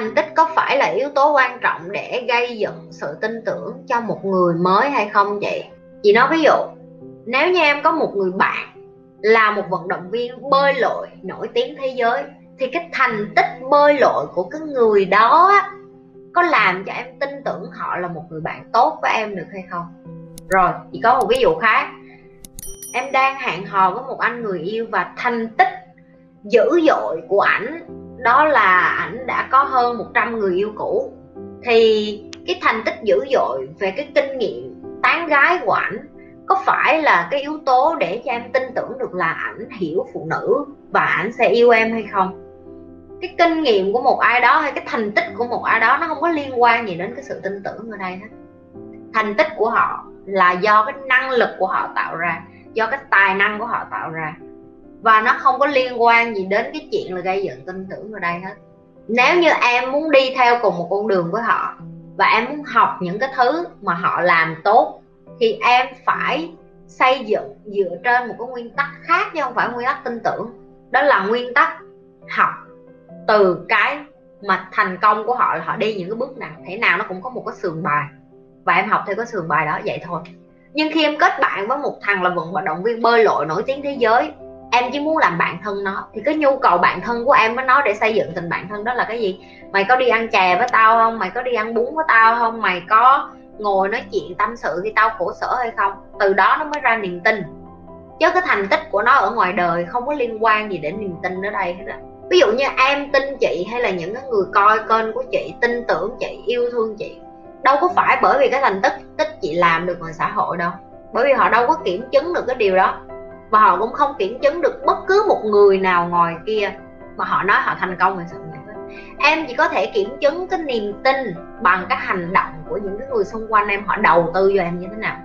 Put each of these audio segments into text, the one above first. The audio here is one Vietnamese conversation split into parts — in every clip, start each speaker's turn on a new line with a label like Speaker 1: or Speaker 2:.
Speaker 1: thành tích có phải là yếu tố quan trọng để gây dựng sự tin tưởng cho một người mới hay không chị? Chị nói ví dụ, nếu như em có một người bạn là một vận động viên bơi lội nổi tiếng thế giới, thì cái thành tích bơi lội của cái người đó có làm cho em tin tưởng họ là một người bạn tốt với em được hay không? Rồi, chị có một ví dụ khác. Em đang hẹn hò với một anh người yêu và thành tích dữ dội của ảnh đó là ảnh đã có hơn 100 người yêu cũ. Thì cái thành tích dữ dội về cái kinh nghiệm tán gái của ảnh có phải là cái yếu tố để cho em tin tưởng được là ảnh hiểu phụ nữ và ảnh sẽ yêu em hay không? Cái kinh nghiệm của một ai đó hay cái thành tích của một ai đó nó không có liên quan gì đến cái sự tin tưởng ở đây hết. Thành tích của họ là do cái năng lực của họ tạo ra, do cái tài năng của họ tạo ra và nó không có liên quan gì đến cái chuyện là gây dựng tin tưởng ở đây hết. Nếu như em muốn đi theo cùng một con đường với họ, và em muốn học những cái thứ mà họ làm tốt, thì em phải xây dựng dựa trên một cái nguyên tắc khác chứ không phải nguyên tắc tin tưởng. Đó là nguyên tắc học. Từ cái mà thành công của họ là họ đi những cái bước nào. Thế nào nó cũng có một cái sườn bài. Và em học theo cái sườn bài đó, vậy thôi. Nhưng khi em kết bạn với một thằng là vận động viên bơi lội nổi tiếng thế giới em chỉ muốn làm bạn thân nó. Thì cái nhu cầu bạn thân của em với nó để xây dựng tình bạn thân đó là cái gì? Mày có đi ăn chè với tao không? Mày có đi ăn bún với tao không? Mày có ngồi nói chuyện tâm sự khi tao khổ sở hay không? Từ đó nó mới ra niềm tin. Chứ cái thành tích của nó ở ngoài đời không có liên quan gì đến niềm tin ở đây hết á. Ví dụ như em tin chị hay là những cái người coi kênh của chị, tin tưởng chị, yêu thương chị, đâu có phải bởi vì cái thành tích tích chị làm được ngoài xã hội đâu. Bởi vì họ đâu có kiểm chứng được cái điều đó và họ cũng không kiểm chứng được bất cứ một người nào ngoài kia. Mà họ nói họ thành công rồi. sự em chỉ có thể kiểm chứng cái niềm tin bằng cái hành động của những cái người xung quanh em. Họ đầu tư cho em như thế nào?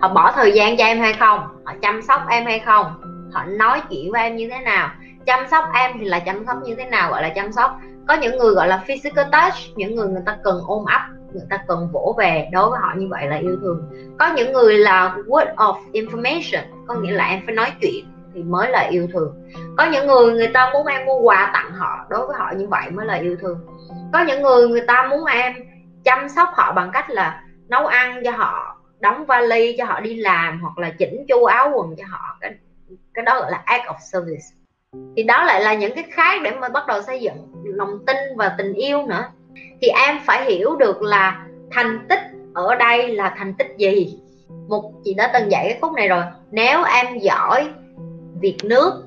Speaker 1: Họ bỏ thời gian cho em hay không? Họ chăm sóc em hay không? Họ nói chuyện với em như thế nào? Chăm sóc em thì là chăm sóc như thế nào gọi là chăm sóc? Có những người gọi là physical touch, những người người ta cần ôm ấp, người ta cần vỗ về đối với họ như vậy là yêu thương. Có những người là word of information có nghĩa là em phải nói chuyện thì mới là yêu thương. Có những người người ta muốn em mua quà tặng họ đối với họ như vậy mới là yêu thương. Có những người người ta muốn em chăm sóc họ bằng cách là nấu ăn cho họ đóng vali cho họ đi làm hoặc là chỉnh chu áo quần cho họ. Cái cái đó gọi là act of service. Thì đó lại là những cái khác để mà bắt đầu xây dựng lòng tin và tình yêu nữa. Thì em phải hiểu được là thành tích ở đây là thành tích gì một chị đã từng dạy cái khúc này rồi. Nếu em giỏi việc nước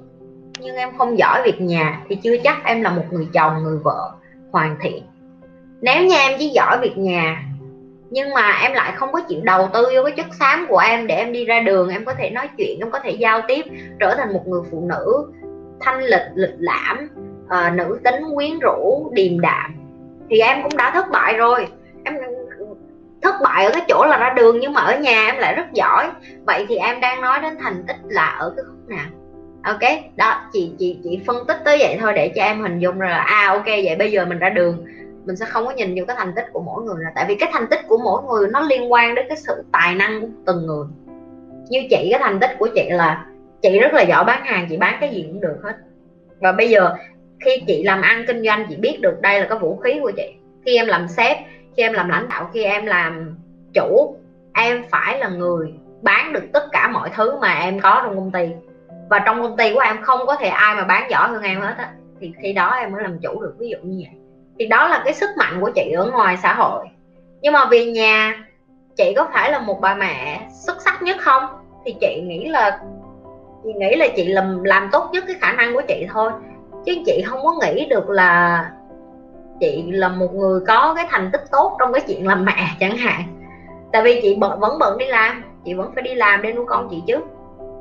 Speaker 1: nhưng em không giỏi việc nhà thì chưa chắc em là một người chồng người vợ hoàn thiện. Nếu như em chỉ giỏi việc nhà nhưng mà em lại không có chịu đầu tư vô cái chất xám của em để em đi ra đường em có thể nói chuyện em có thể giao tiếp trở thành một người phụ nữ thanh lịch lịch lãm uh, nữ tính quyến rũ điềm đạm thì em cũng đã thất bại rồi. Em thất bại ở cái chỗ là ra đường nhưng mà ở nhà em lại rất giỏi. Vậy thì em đang nói đến thành tích là ở cái khúc nào? Ok, đó, chị chị chị phân tích tới vậy thôi để cho em hình dung là à ok, vậy bây giờ mình ra đường. Mình sẽ không có nhìn vô cái thành tích của mỗi người là tại vì cái thành tích của mỗi người nó liên quan đến cái sự tài năng của từng người. Như chị, cái thành tích của chị là, chị rất là giỏi bán hàng, chị bán cái gì cũng được hết. Và bây giờ khi chị làm ăn kinh doanh, chị biết được đây là cái vũ khí của chị. Khi em làm sếp khi em làm lãnh đạo, khi em làm chủ, em phải là người bán được tất cả mọi thứ mà em có trong công ty. Và trong công ty của em không có thể ai mà bán giỏi hơn em hết á. Thì khi đó em mới làm chủ được, ví dụ như vậy. Thì đó là cái sức mạnh của chị ở ngoài xã hội. Nhưng mà về nhà chị có phải là một bà mẹ xuất sắc nhất không? Thì chị nghĩ là, chị nghĩ là chị làm làm tốt nhất cái khả năng của chị thôi. Chứ chị không có nghĩ được là chị là một người có cái thành tích tốt trong cái chuyện làm mẹ chẳng hạn. Tại vì chị bận, vẫn bận đi làm chị vẫn phải đi làm để nuôi con chị chứ.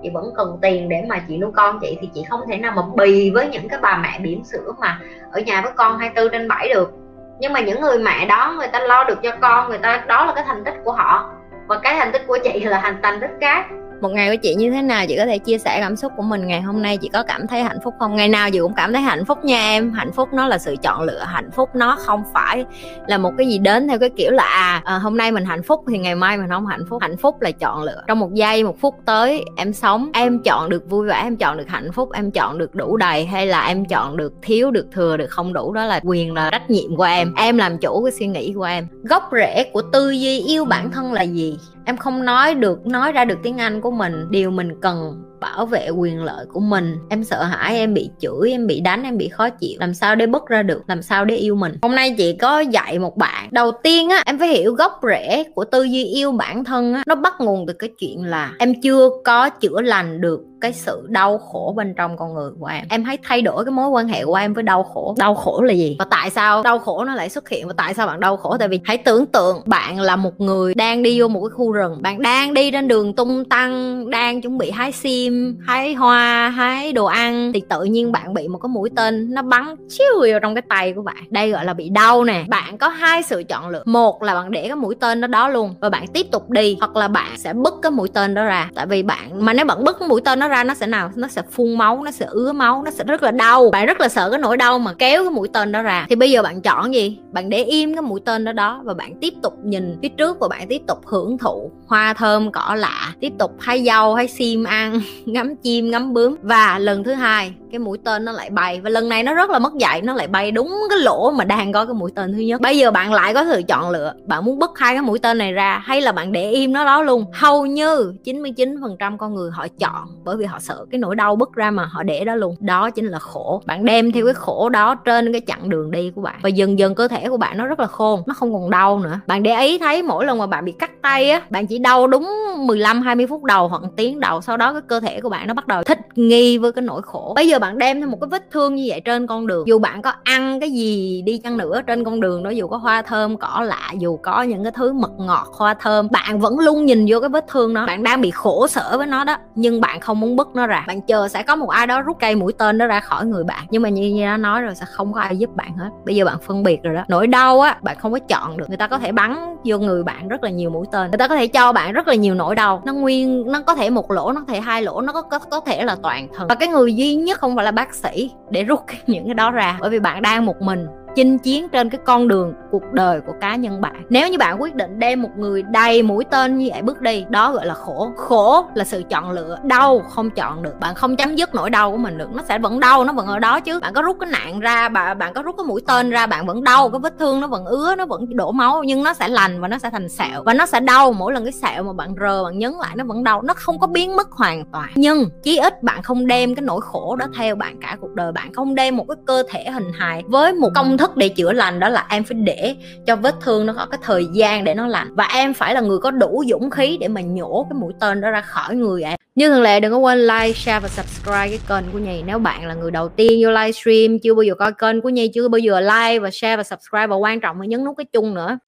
Speaker 1: Chị vẫn cần tiền để mà chị nuôi con chị thì chị không thể nào mà bì với những cái bà mẹ bỉm sữa mà ở nhà với con 24 trên 7 được. Nhưng mà những người mẹ đó người ta lo được cho con người ta đó là cái thành tích của họ. Và cái thành tích của chị là thành thành tích khác
Speaker 2: một ngày của chị như thế nào? Chị có thể chia sẻ cảm xúc của mình ngày hôm nay. Chị có cảm thấy hạnh phúc không? Ngày nào chị cũng cảm thấy hạnh phúc nha em. Hạnh phúc nó là sự chọn lựa. Hạnh phúc nó không phải là một cái gì đến theo cái kiểu là à, à hôm nay mình hạnh phúc thì ngày mai mình không hạnh phúc. Hạnh phúc là chọn lựa. Trong một giây một phút tới em sống. Em chọn được vui vẻ em chọn được hạnh phúc em chọn được đủ đầy hay là em chọn được thiếu được thừa được không đủ? Đó là quyền là trách nhiệm của em. Em làm chủ cái suy nghĩ của em. Gốc rễ của tư duy yêu bản thân là gì? Em không nói được nói ra được tiếng anh của mình điều mình cần bảo vệ quyền lợi của mình. Em sợ hãi em bị chửi em bị đánh em bị khó chịu. Làm sao để bứt ra được? Làm sao để yêu mình? Hôm nay chị có dạy một bạn. Đầu tiên á em phải hiểu gốc rễ của tư duy yêu bản thân á. Nó bắt nguồn từ cái chuyện là em chưa có chữa lành được cái sự đau khổ bên trong con người của em. Em hãy thay đổi cái mối quan hệ của em với đau khổ. Đau khổ là gì? Và tại sao đau khổ nó lại xuất hiện và tại sao bạn đau khổ? Tại vì hãy tưởng tượng bạn là một người đang đi vô một cái khu rừng. Bạn đang đi trên đường tung tăng đang chuẩn bị hái sim hái hoa, hái đồ ăn thì tự nhiên bạn bị một cái mũi tên nó bắn chiêu vào trong cái tay của bạn. Đây gọi là bị đau nè. Bạn có hai sự chọn lựa. Một là bạn để cái mũi tên đó đó luôn và bạn tiếp tục đi, hoặc là bạn sẽ bứt cái mũi tên đó ra. Tại vì bạn, mà nếu bạn bứt cái mũi tên nó ra, nó sẽ nào? Nó sẽ phun máu, nó sẽ ứa máu, nó sẽ rất là đau. Bạn rất là sợ cái nỗi đau mà kéo cái mũi tên đó ra. Thì bây giờ bạn chọn gì? Bạn để im cái mũi tên đó đó và bạn tiếp tục nhìn phía trước và bạn tiếp tục hưởng thụ hoa thơm, cỏ lạ, tiếp tục hay dâu hay sim ăn. ngắm chim, ngắm bướm. Và lần thứ hai, cái mũi tên nó lại bay. Và lần này nó rất là mất dạy, nó lại bay đúng cái lỗ mà đang có cái mũi tên thứ nhất. Bây giờ bạn lại có sự chọn lựa, bạn muốn bứt hai cái mũi tên này ra, hay là bạn để im nó đó luôn? Hầu như 99% con người họ chọn, bởi vì họ sợ cái nỗi đau bứt ra mà họ để đó luôn. Đó chính là khổ. Bạn đem theo cái khổ đó trên cái chặng đường đi của bạn. Và dần dần cơ thể của bạn nó rất là khôn, nó không còn đau nữa. Bạn để ý thấy mỗi lần mà bạn bị cắt tay á, bạn chỉ đau đúng 15 20 phút đầu hoặc tiếng đầu, sau đó cái cơ thể của bạn nó bắt đầu thích nghi với cái nỗi khổ. Bây giờ bạn đem thêm một cái vết thương như vậy trên con đường, dù bạn có ăn cái gì đi chăng nữa trên con đường đó, dù có hoa thơm, cỏ lạ, dù có những cái thứ mật ngọt, hoa thơm, bạn vẫn luôn nhìn vô cái vết thương đó bạn đang bị khổ sở với nó đó, nhưng bạn không muốn bứt nó ra. Bạn chờ sẽ có một ai đó rút cây mũi tên đó ra khỏi người bạn, nhưng mà như như nó nói rồi sẽ không có ai giúp bạn hết. Bây giờ bạn phân biệt rồi đó. Nỗi đau á, bạn không có chọn được. Người ta có thể bắn vô người bạn rất là nhiều mũi tên, người ta có thể cho bạn rất là nhiều nỗi đau. Nó nguyên, nó có thể một lỗ, nó có thể hai lỗ nó có có, có thể là toàn thân. Và cái người duy nhất không phải là bác sĩ để rút những cái đó ra bởi vì bạn đang một mình chinh chiến trên cái con đường cuộc đời của cá nhân bạn. Nếu như bạn quyết định đem một người đầy mũi tên như vậy bước đi, đó gọi là khổ. Khổ là sự chọn lựa, đau không chọn được. Bạn không chấm dứt nỗi đau của mình được, nó sẽ vẫn đau, nó vẫn ở đó chứ. Bạn có rút cái nạn ra bạn bạn có rút cái mũi tên ra, bạn vẫn đau, cái vết thương nó vẫn ứa, nó vẫn đổ máu, nhưng nó sẽ lành và nó sẽ thành sẹo. Và nó sẽ đau, mỗi lần cái sẹo mà bạn rờ, bạn nhấn lại nó vẫn đau. Nó không có biến mất hoàn toàn. Nhưng chí ít bạn không đem cái nỗi khổ đó theo bạn cả cuộc đời. Bạn không đem một cái cơ thể hình hài với một công thức để chữa lành, đó là em phải để cho vết thương nó có cái thời gian để nó lành. Và em phải là người có đủ dũng khí để mà nhổ cái mũi tên đó ra khỏi người em. Như thường lệ, đừng có quên like, share và subscribe cái kênh của nhì nếu bạn là người đầu tiên vô livestream, chưa bao giờ coi kênh của nhì, chưa bao giờ like và share và subscribe. Và quan trọng là nhấn nút cái chung nữa.